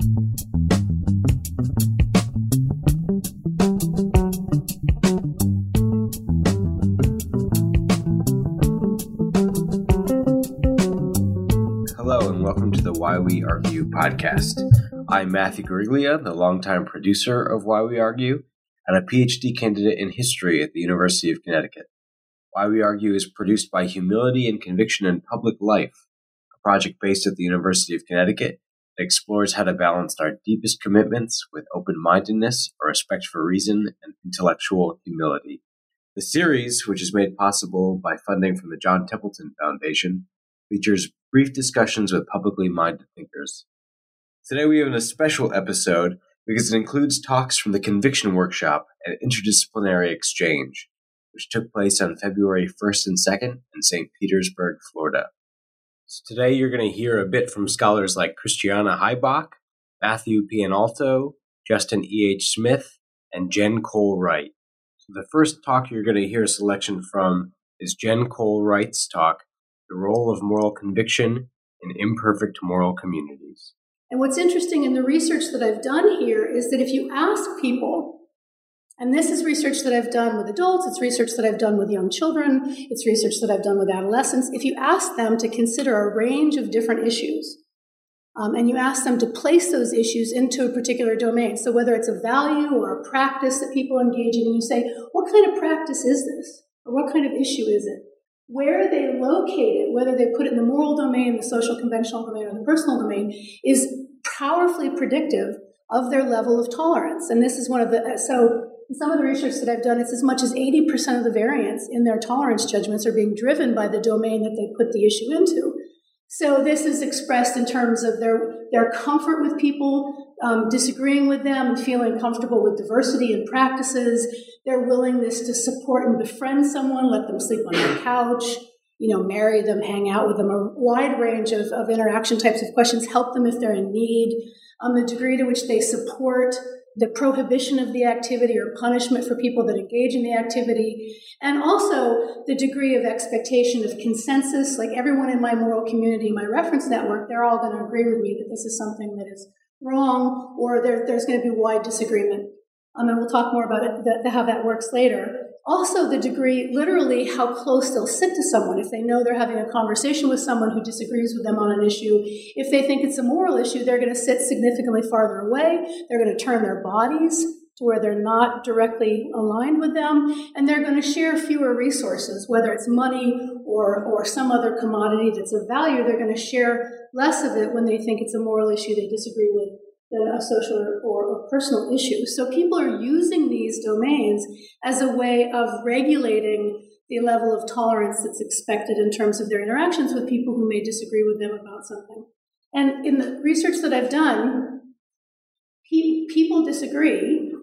Hello, and welcome to the Why We Argue podcast. I'm Matthew Gariglia, the longtime producer of Why We Argue, and a PhD candidate in history at the University of Connecticut. Why We Argue is produced by Humility and Conviction in Public Life, a project based at the University of Connecticut explores how to balance our deepest commitments with open mindedness, a respect for reason, and intellectual humility. The series, which is made possible by funding from the John Templeton Foundation, features brief discussions with publicly minded thinkers. Today we have a special episode because it includes talks from the Conviction Workshop and Interdisciplinary Exchange, which took place on February 1st and 2nd in St. Petersburg, Florida. So today you're going to hear a bit from scholars like Christiana Heibach, Matthew Pianalto, Justin E.H. Smith, and Jen Cole Wright. So the first talk you're going to hear a selection from is Jen Cole Wright's talk, The Role of Moral Conviction in Imperfect Moral Communities. And what's interesting in the research that I've done here is that if you ask people, and this is research that I've done with adults, it's research that I've done with young children, it's research that I've done with adolescents. If you ask them to consider a range of different issues, um, and you ask them to place those issues into a particular domain, so whether it's a value or a practice that people engage in, and you say, what kind of practice is this? Or what kind of issue is it? Where they locate it, whether they put it in the moral domain, the social conventional domain, or the personal domain, is powerfully predictive of their level of tolerance. And this is one of the, so some of the research that I've done, it's as much as 80% of the variance in their tolerance judgments are being driven by the domain that they put the issue into. So this is expressed in terms of their, their comfort with people um, disagreeing with them and feeling comfortable with diversity and practices, their willingness to support and befriend someone, let them sleep on their couch, you know, marry them, hang out with them, a wide range of, of interaction types of questions, help them if they're in need, um, the degree to which they support the prohibition of the activity or punishment for people that engage in the activity, and also the degree of expectation of consensus. Like everyone in my moral community, my reference network, they're all going to agree with me that this is something that is wrong, or there, there's going to be wide disagreement. Um, and we'll talk more about it, the, how that works later. Also, the degree, literally, how close they'll sit to someone. If they know they're having a conversation with someone who disagrees with them on an issue, if they think it's a moral issue, they're going to sit significantly farther away. They're going to turn their bodies to where they're not directly aligned with them, and they're going to share fewer resources, whether it's money or, or some other commodity that's of value. They're going to share less of it when they think it's a moral issue they disagree with than a social or, or personal issue. So people are using these domains as a way of regulating the level of tolerance that's expected in terms of their interactions with people who may disagree with them about something. And in the research that I've done, pe- people disagree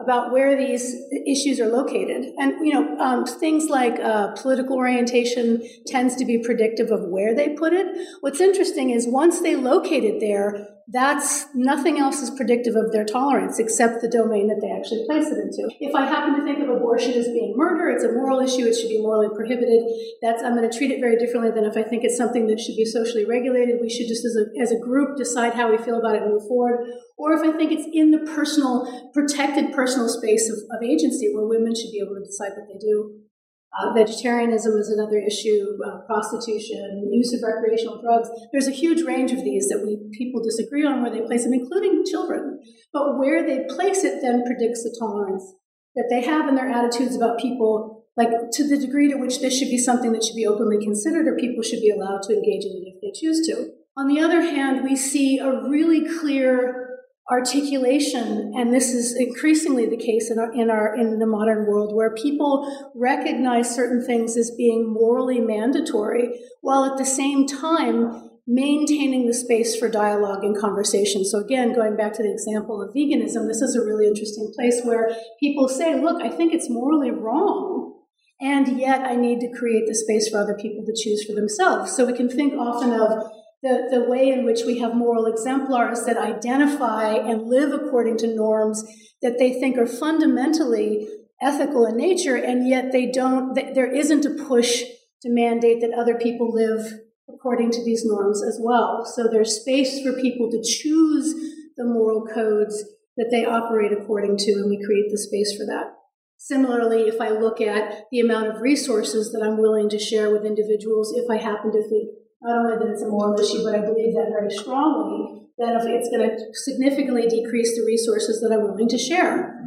about where these issues are located. And, you know, um, things like uh, political orientation tends to be predictive of where they put it. What's interesting is once they locate it there, that's nothing else is predictive of their tolerance except the domain that they actually place it into. If I happen to think of abortion as being murder, it's a moral issue, it should be morally prohibited. That's I'm going to treat it very differently than if I think it's something that should be socially regulated. We should just as a, as a group decide how we feel about it and move forward. Or if I think it's in the personal, protected personal space of, of agency where women should be able to decide what they do. Uh, vegetarianism is another issue, uh, prostitution, use of recreational drugs. There's a huge range of these that we people disagree on where they place them, including children. But where they place it then predicts the tolerance that they have in their attitudes about people, like to the degree to which this should be something that should be openly considered or people should be allowed to engage in it if they choose to. On the other hand, we see a really clear articulation, and this is increasingly the case in our, in our in the modern world, where people recognize certain things as being morally mandatory, while at the same time maintaining the space for dialogue and conversation. So, again, going back to the example of veganism, this is a really interesting place where people say, look, I think it's morally wrong, and yet I need to create the space for other people to choose for themselves. So, we can think often of the, the way in which we have moral exemplars that identify and live according to norms that they think are fundamentally ethical in nature, and yet they don't, there isn't a push to mandate that other people live according to these norms as well. So there's space for people to choose the moral codes that they operate according to, and we create the space for that. Similarly, if I look at the amount of resources that I'm willing to share with individuals, if I happen to think not only that it's a moral issue, but I believe that very strongly, that if it's going to significantly decrease the resources that I'm willing to share.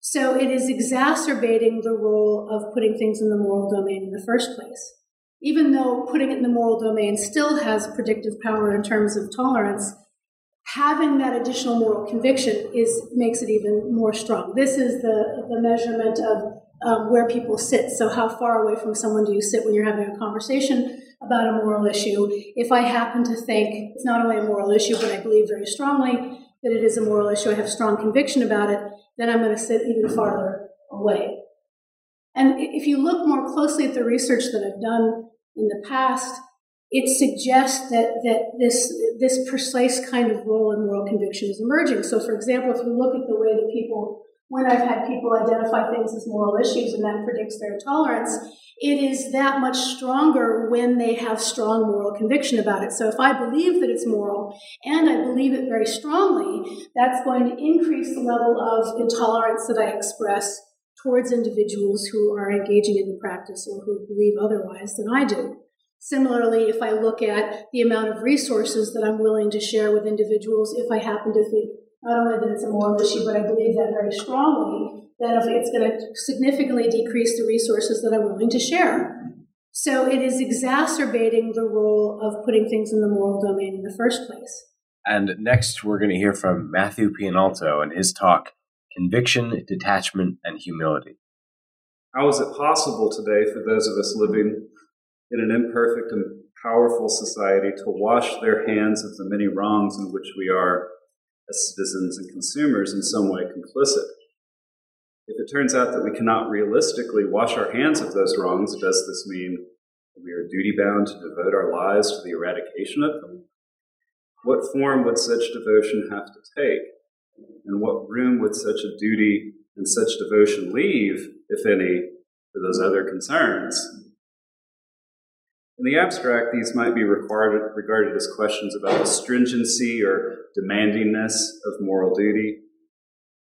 So it is exacerbating the role of putting things in the moral domain in the first place. Even though putting it in the moral domain still has predictive power in terms of tolerance, having that additional moral conviction is makes it even more strong. This is the, the measurement of um, where people sit. So how far away from someone do you sit when you're having a conversation about a moral issue? If I happen to think it's not only a moral issue, but I believe very strongly that it is a moral issue, I have strong conviction about it, then I'm going to sit even farther away. And if you look more closely at the research that I've done in the past, it suggests that, that this, this precise kind of role in moral conviction is emerging. So, for example, if you look at the way that people when I've had people identify things as moral issues and that predicts their tolerance, it is that much stronger when they have strong moral conviction about it. So if I believe that it's moral and I believe it very strongly, that's going to increase the level of intolerance that I express towards individuals who are engaging in the practice or who believe otherwise than I do. Similarly, if I look at the amount of resources that I'm willing to share with individuals, if I happen to think not only that it's a moral issue, but I believe that very strongly that if it's going to significantly decrease the resources that I'm willing to share. So it is exacerbating the role of putting things in the moral domain in the first place. And next, we're going to hear from Matthew Pianalto and his talk, Conviction, Detachment, and Humility. How is it possible today for those of us living in an imperfect and powerful society to wash their hands of the many wrongs in which we are as citizens and consumers in some way complicit. If it turns out that we cannot realistically wash our hands of those wrongs, does this mean we are duty bound to devote our lives to the eradication of them? What form would such devotion have to take? And what room would such a duty and such devotion leave, if any, for those other concerns? In the abstract, these might be regarded, as questions about the stringency or demandingness of moral duty.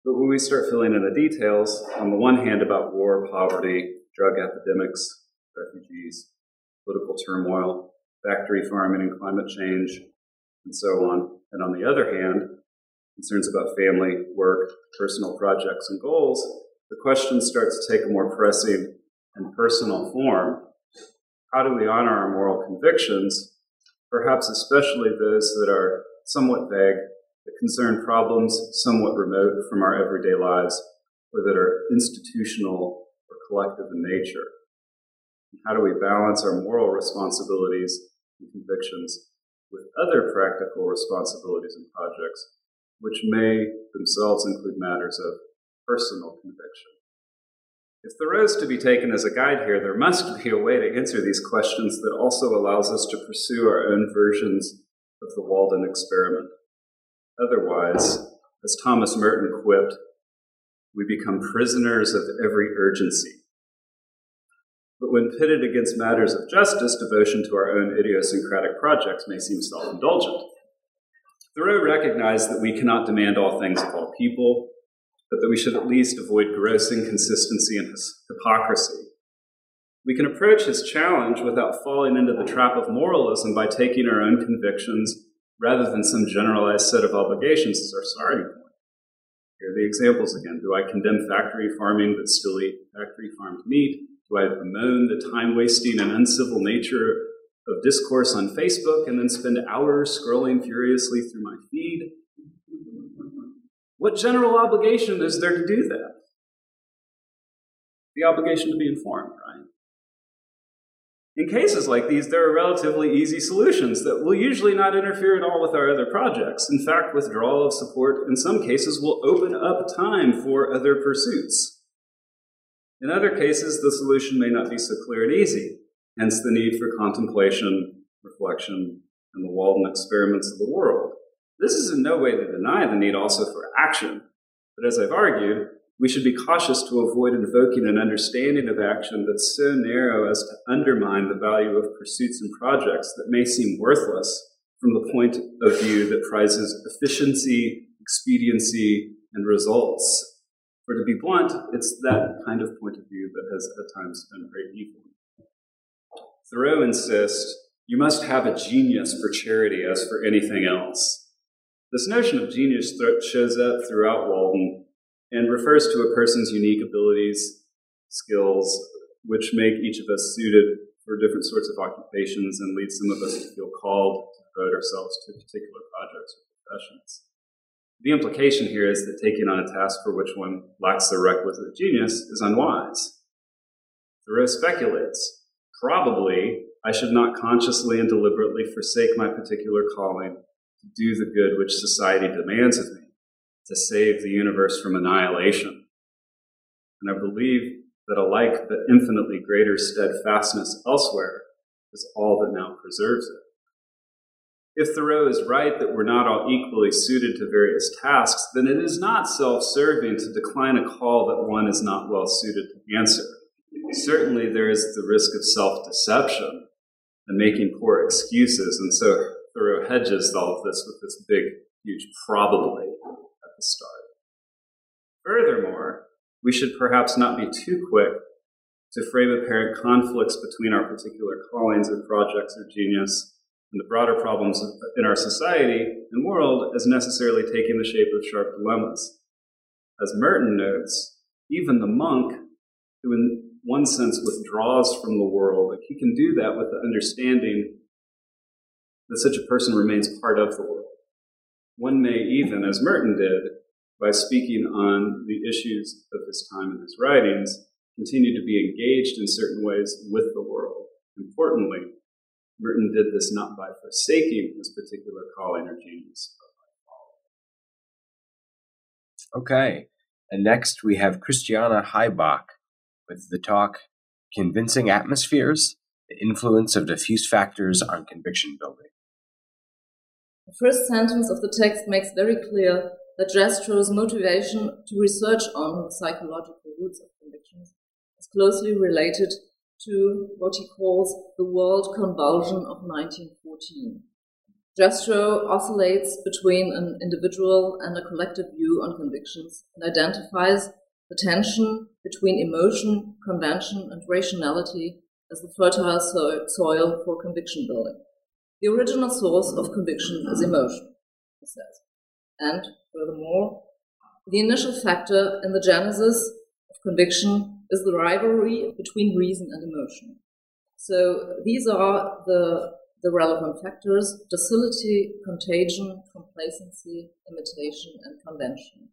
But when we start filling in the details, on the one hand about war, poverty, drug epidemics, refugees, political turmoil, factory farming and climate change, and so on, and on the other hand, concerns about family, work, personal projects, and goals, the question starts to take a more pressing and personal form how do we honor our moral convictions, perhaps especially those that are somewhat vague, that concern problems somewhat remote from our everyday lives, or that are institutional or collective in nature? And how do we balance our moral responsibilities and convictions with other practical responsibilities and projects, which may themselves include matters of personal conviction? If Thoreau is to be taken as a guide here, there must be a way to answer these questions that also allows us to pursue our own versions of the Walden experiment. Otherwise, as Thomas Merton quipped, we become prisoners of every urgency. But when pitted against matters of justice, devotion to our own idiosyncratic projects may seem self indulgent. Thoreau recognized that we cannot demand all things of all people, but that we should at least avoid gross inconsistency and hypocrisy. We can approach his challenge without falling into the trap of moralism by taking our own convictions rather than some generalized set of obligations as our starting point. Here are the examples again. Do I condemn factory farming but still eat factory farmed meat? Do I bemoan the time wasting and uncivil nature of discourse on Facebook and then spend hours scrolling furiously through my feed? What general obligation is there to do that? The obligation to be informed, right? In cases like these, there are relatively easy solutions that will usually not interfere at all with our other projects. In fact, withdrawal of support in some cases will open up time for other pursuits. In other cases, the solution may not be so clear and easy, hence the need for contemplation, reflection, and the Walden experiments of the world. This is in no way to deny the need also for action, but as I've argued, we should be cautious to avoid invoking an understanding of action that's so narrow as to undermine the value of pursuits and projects that may seem worthless from the point of view that prizes efficiency, expediency, and results. For to be blunt, it's that kind of point of view that has at times been great evil. Thoreau insists you must have a genius for charity as for anything else. This notion of genius shows up throughout Walden and refers to a person's unique abilities, skills, which make each of us suited for different sorts of occupations and lead some of us to feel called to devote ourselves to particular projects or professions. The implication here is that taking on a task for which one lacks the requisite genius is unwise. Thoreau speculates, probably I should not consciously and deliberately forsake my particular calling to do the good which society demands of me to save the universe from annihilation. And I believe that alike the infinitely greater steadfastness elsewhere is all that now preserves it. If Thoreau is right that we're not all equally suited to various tasks, then it is not self serving to decline a call that one is not well suited to answer. Certainly, there is the risk of self deception and making poor excuses, and so hedges all of this with this big, huge probably at the start. Furthermore, we should perhaps not be too quick to frame apparent conflicts between our particular callings or projects or genius and the broader problems in our society and world as necessarily taking the shape of sharp dilemmas. As Merton notes, even the monk, who in one sense withdraws from the world, he can do that with the understanding that such a person remains part of the world. One may even, as Merton did, by speaking on the issues of his time in his writings, continue to be engaged in certain ways with the world. Importantly, Merton did this not by forsaking his particular calling or genius, Okay, and next we have Christiana Heibach with the talk Convincing Atmospheres The Influence of Diffuse Factors on Conviction Building. The first sentence of the text makes very clear that Jastrow's motivation to research on the psychological roots of convictions is closely related to what he calls the world convulsion of 1914. Jastrow oscillates between an individual and a collective view on convictions and identifies the tension between emotion, convention, and rationality as the fertile soil for conviction building. The original source of conviction is emotion, he says. And furthermore, the initial factor in the genesis of conviction is the rivalry between reason and emotion. So these are the, the relevant factors docility, contagion, complacency, imitation, and convention.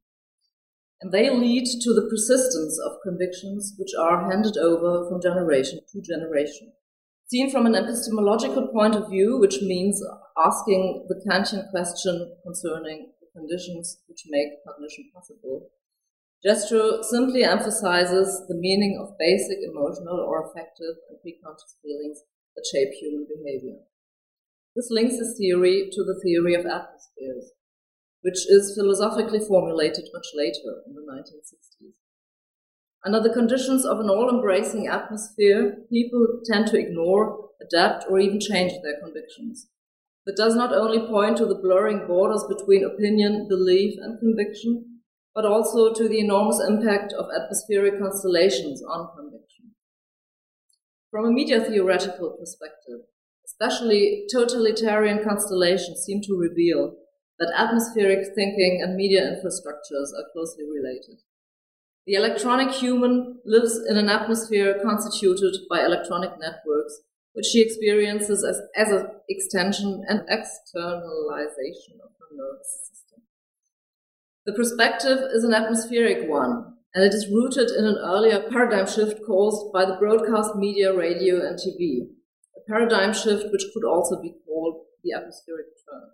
And they lead to the persistence of convictions which are handed over from generation to generation. Seen from an epistemological point of view, which means asking the Kantian question concerning the conditions which make cognition possible, Jastrow simply emphasizes the meaning of basic emotional or affective and preconscious feelings that shape human behavior. This links his theory to the theory of atmospheres, which is philosophically formulated much later in the 1960s. Under the conditions of an all embracing atmosphere, people tend to ignore, adapt, or even change their convictions. That does not only point to the blurring borders between opinion, belief, and conviction, but also to the enormous impact of atmospheric constellations on conviction. From a media theoretical perspective, especially totalitarian constellations seem to reveal that atmospheric thinking and media infrastructures are closely related. The electronic human lives in an atmosphere constituted by electronic networks, which she experiences as, as an extension and externalization of her nervous system. The perspective is an atmospheric one, and it is rooted in an earlier paradigm shift caused by the broadcast media, radio, and TV. a paradigm shift which could also be called the atmospheric turn,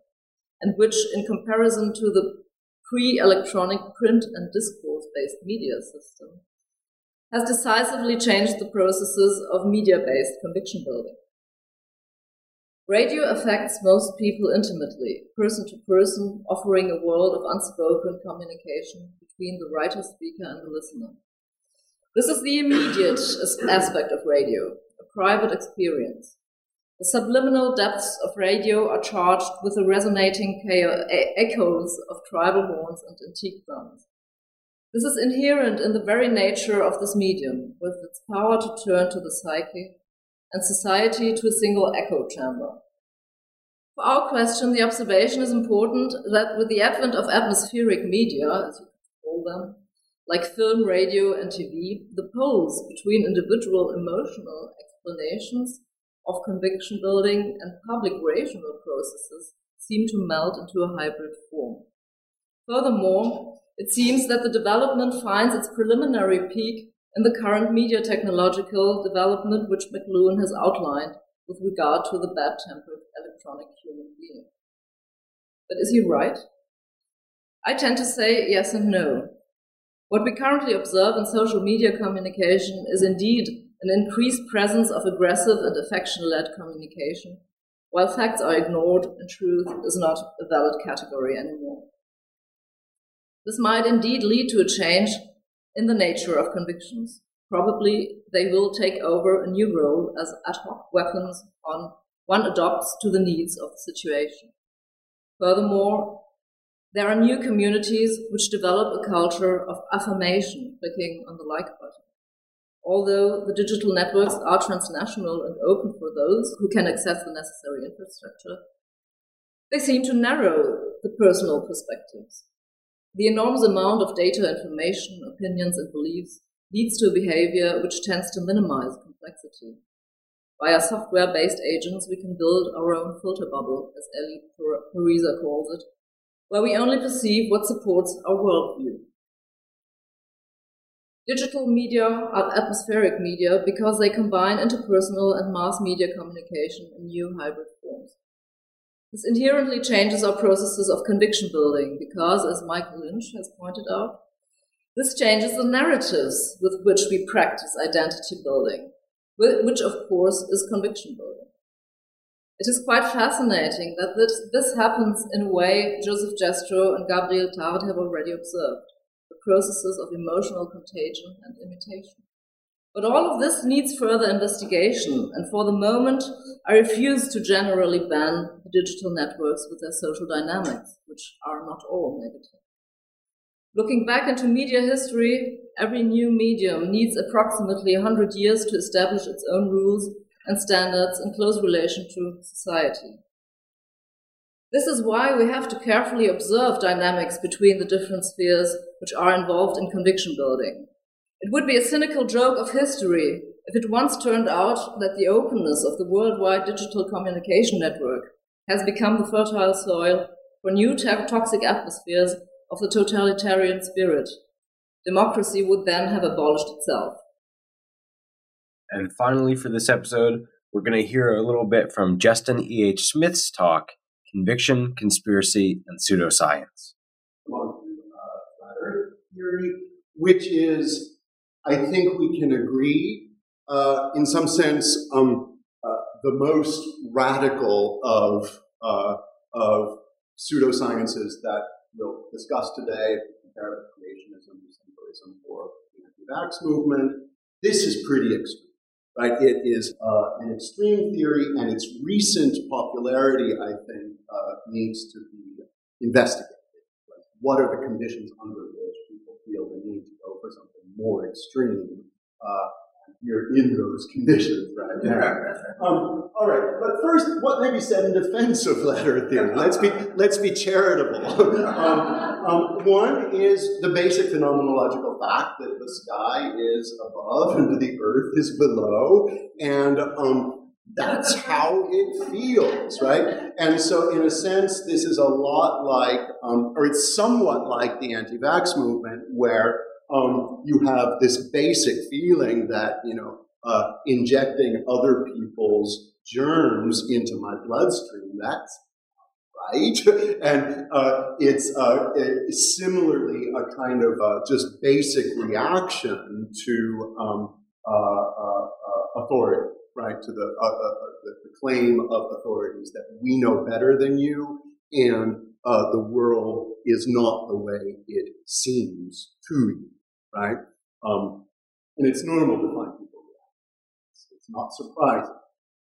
and which, in comparison to the pre electronic print and discourse based media system, has decisively changed the processes of media based conviction building. Radio affects most people intimately, person to person, offering a world of unspoken communication between the writer speaker and the listener. This is the immediate aspect of radio, a private experience. The subliminal depths of radio are charged with the resonating echoes of tribal horns and antique drums. This is inherent in the very nature of this medium, with its power to turn to the psyche and society to a single echo chamber. For our question, the observation is important that with the advent of atmospheric media, as you call them, like film, radio, and TV, the poles between individual emotional explanations of conviction building and public rational processes seem to melt into a hybrid form. Furthermore, it seems that the development finds its preliminary peak in the current media technological development which McLuhan has outlined with regard to the bad tempered electronic human being. But is he right? I tend to say yes and no. What we currently observe in social media communication is indeed an increased presence of aggressive and affection led communication, while facts are ignored and truth is not a valid category anymore. This might indeed lead to a change in the nature of convictions. Probably they will take over a new role as ad hoc weapons on one adopts to the needs of the situation. Furthermore, there are new communities which develop a culture of affirmation, clicking on the like button. Although the digital networks are transnational and open for those who can access the necessary infrastructure, they seem to narrow the personal perspectives. The enormous amount of data, information, opinions, and beliefs leads to a behavior which tends to minimize complexity. Via software based agents, we can build our own filter bubble, as Eli Pariser calls it, where we only perceive what supports our worldview. Digital media are atmospheric media because they combine interpersonal and mass media communication in new hybrid forms. This inherently changes our processes of conviction building because, as Michael Lynch has pointed out, this changes the narratives with which we practice identity building, which of course is conviction building. It is quite fascinating that this, this happens in a way Joseph Jastrow and Gabriel Tarde have already observed processes of emotional contagion and imitation. But all of this needs further investigation, and for the moment, I refuse to generally ban the digital networks with their social dynamics, which are not all negative. Looking back into media history, every new medium needs approximately 100 years to establish its own rules and standards in close relation to society. This is why we have to carefully observe dynamics between the different spheres which are involved in conviction building. It would be a cynical joke of history if it once turned out that the openness of the worldwide digital communication network has become the fertile soil for new toxic atmospheres of the totalitarian spirit. Democracy would then have abolished itself. And finally, for this episode, we're going to hear a little bit from Justin E.H. Smith's talk Conviction, Conspiracy, and Pseudoscience. theory, which is, I think we can agree, uh, in some sense, um, uh, the most radical of, uh, of pseudosciences that we'll discuss today comparative creationism, symbolism, or the anti-vax movement. This is pretty extreme right? It is uh, an extreme theory, and its recent popularity, I think, uh, needs to be investigated. Right? What are the conditions under which people feel the need to go for something more extreme? Uh, you're in those conditions right now. Um, all right, but first, what may be said in defense of letter theory? Let's be let's be charitable. um, um, one is the basic phenomenological fact that the sky is above and the earth is below, and um, that's how it feels, right? And so, in a sense, this is a lot like, um, or it's somewhat like the anti-vax movement, where um, you have this basic feeling that, you know, uh, injecting other people's germs into my bloodstream. That's right. and uh, it's uh, it, similarly a kind of uh, just basic reaction to um, uh, uh, authority, right? To the, the, the, claim of authorities that we know better than you and the world is not the way it seems to you, right? Um, and it's normal to find people react. It's not surprising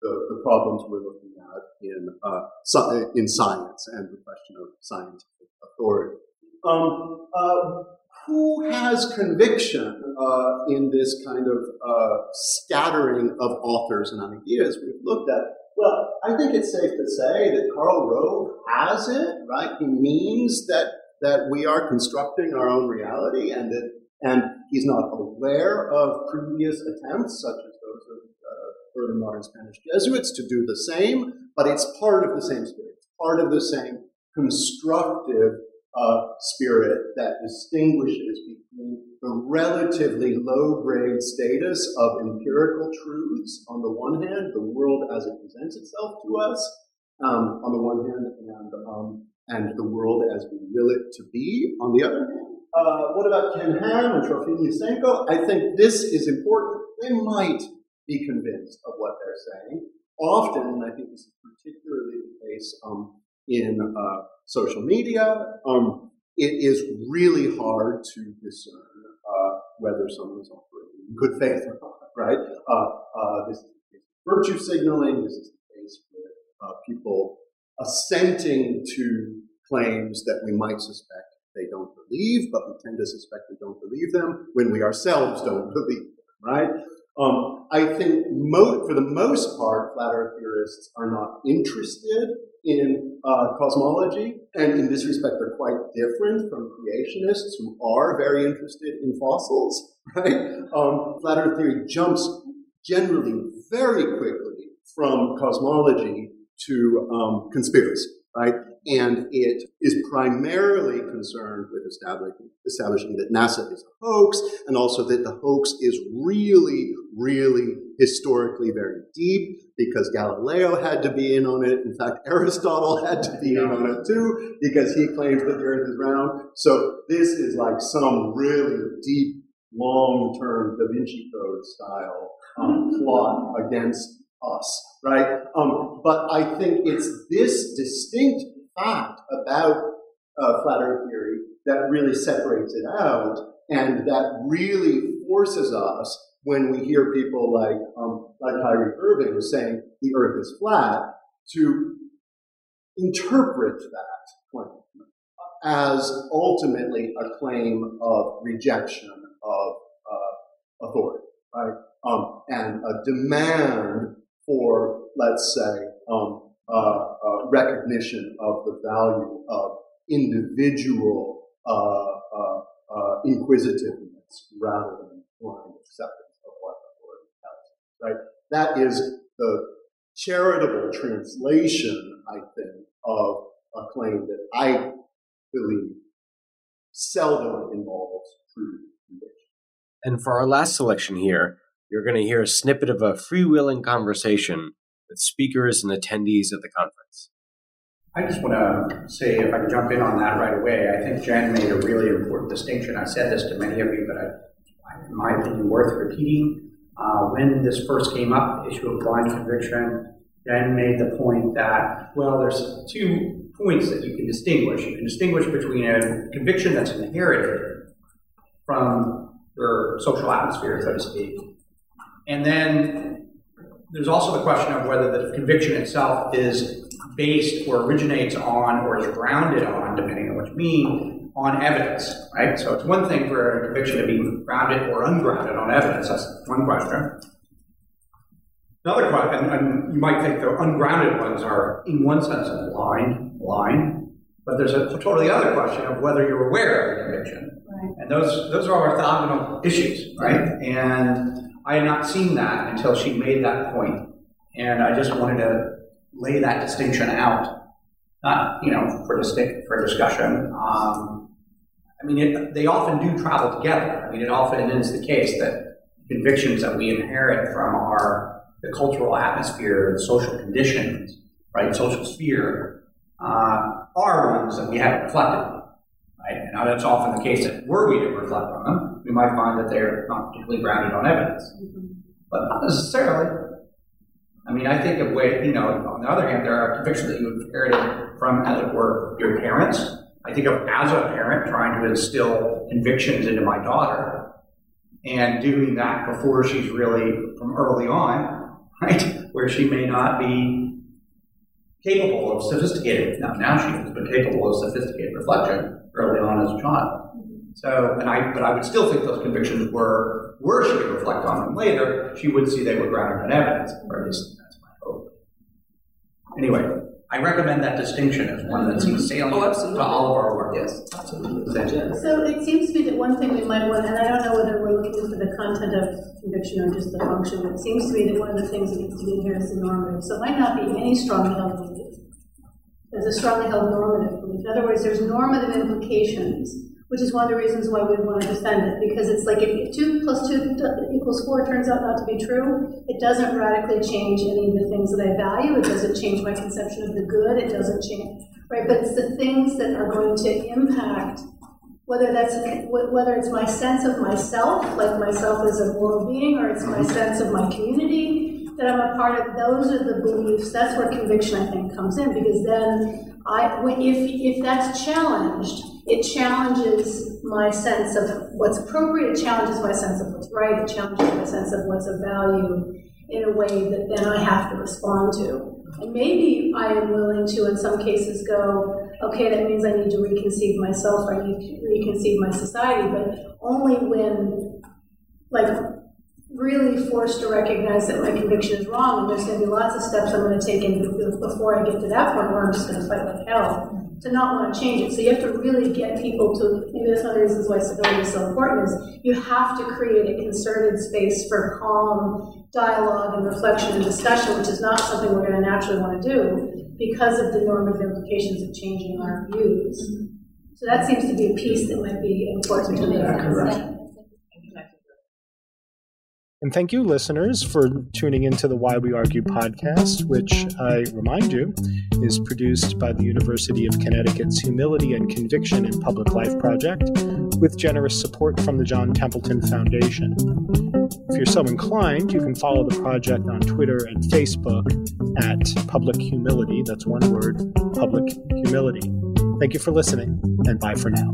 the, the problems we're looking at in, uh, in science and the question of scientific authority. Um, uh, who has conviction uh, in this kind of uh, scattering of authors and ideas we've looked at? Well, I think it's safe to say that Karl Rove has it, right? He means that that we are constructing our own reality and that and he's not aware of previous attempts such as those of uh, early modern Spanish Jesuits to do the same, but it's part of the same spirit, part of the same constructive uh, spirit that distinguishes between the relatively low grade status of empirical truths on the one hand, the world as it presents itself to us um, on the one hand, and, um, and the world as we will it to be on the other hand. Uh, what about Ken Ham and Trofim Lysenko? I think this is important. They might be convinced of what they're saying. Often, and I think this is particularly the case um, in uh, social media, um, it is really hard to discern uh, whether someone's operating in good faith or not, right? Uh, uh this is virtue signaling. This is the case with uh, people assenting to claims that we might suspect they don't believe, but we tend to suspect we don't believe them when we ourselves don't believe them, right? Um, I think mo- for the most part, flat earth theorists are not interested in uh, cosmology, and in this respect, they're quite different from creationists who are very interested in fossils, right? Um, flat earth theory jumps generally very quickly from cosmology to um, conspiracy, right? And it is primarily concerned with establishing, establishing that NASA is a hoax, and also that the hoax is really, really historically very deep, because Galileo had to be in on it. In fact, Aristotle had to be in on it too, because he claims that the Earth is round. So this is like some really deep, long-term Da Vinci Code style um, plot against us, right? Um, but I think it's this distinct fact about uh, flat Earth theory that really separates it out and that really forces us when we hear people like um, like Kyrie Irving saying the Earth is flat to interpret that claim as ultimately a claim of rejection of uh, authority, right? Um, and a demand for, let's say, um, uh, recognition of the value of individual uh, inquisitiveness rather than blind acceptance of what authority tells. Right? That is the charitable translation, I think, of a claim that I believe seldom involves true conviction. And for our last selection here, you're going to hear a snippet of a freewheeling conversation with speakers and attendees at the conference. I just want to say, if I can jump in on that right away, I think Jen made a really important distinction. I said this to many of you, but I, in my opinion, worth repeating. Uh, when this first came up, the issue of blind conviction, Jen made the point that, well, there's two points that you can distinguish. You can distinguish between a conviction that's inherited from your social atmosphere, so to speak, and then there's also the question of whether the conviction itself is based or originates on or is grounded on, depending on what you mean, on evidence, right? So it's one thing for a conviction to be grounded or ungrounded on evidence. That's one question. Another question, and you might think the ungrounded ones are, in one sense, blind, blind, but there's a totally other question of whether you're aware of the conviction. Right. And those, those are orthogonal issues, right? And I had not seen that until she made that point, and I just wanted to lay that distinction out, not you know for distinct for discussion. Um, I mean, it, they often do travel together. I mean, it often is the case that convictions that we inherit from our the cultural atmosphere, the social conditions, right, social sphere, uh, are ones that we haven't reflected on. Right? And now that's often the case that were we to reflect on them, we might find that they're not particularly grounded on evidence. But not necessarily. I mean, I think of way, you know, on the other hand, there are convictions that you inherited from, as it were, your parents. I think of as a parent trying to instill convictions into my daughter and doing that before she's really from early on, right? Where she may not be capable of sophisticated, now, now she is, but capable of sophisticated reflection early on as a child. So, and I, but I would still think those convictions were, were she to reflect on them later, she would see they were grounded in evidence, or at least that's my hope. Anyway, I recommend that distinction as one that seems salient Oh, absolutely. to all of our work. Yes, absolutely. Thank you. So it seems to me that one thing we might want, and I don't know whether we're looking for the content of conviction or just the function, but it seems to me that one of the things that needs to be in here is the normative. So it might not be any strongly held belief. There's a strongly held normative belief. In other words, there's normative implications, which is one of the reasons why we want to defend it, because it's like if two plus two equals four turns out not to be true, it doesn't radically change any of the things that I value. It doesn't change my conception of the good. It doesn't change, right? But it's the things that are going to impact whether that's whether it's my sense of myself, like myself as a moral being, or it's my sense of my community that I'm a part of. Those are the beliefs. That's where conviction, I think, comes in because then I, if if that's challenged, it challenges my sense of what's appropriate. It challenges my sense of what's right. It challenges my sense of what's of value in a way that then I have to respond to. And maybe I am willing to, in some cases, go, okay, that means I need to reconceive myself, I need to reconceive my society, but only when, like, really forced to recognize that my conviction is wrong, and there's going to be lots of steps I'm going to take in before I get to that point where I'm just going to fight like hell to not want to change it. So you have to really get people to, maybe that's one of the reasons why civility is so important, is you have to create a concerted space for calm dialogue and reflection and discussion, which is not something we're going to naturally want to do because of the normative implications of changing our views. Mm-hmm. So that seems to be a piece that might be important to connection. And thank you, listeners, for tuning into the Why We Argue podcast, which I remind you is produced by the University of Connecticut's Humility and Conviction in Public Life Project with generous support from the John Templeton Foundation. If you're so inclined, you can follow the project on Twitter and Facebook at Public Humility. That's one word, Public Humility. Thank you for listening, and bye for now.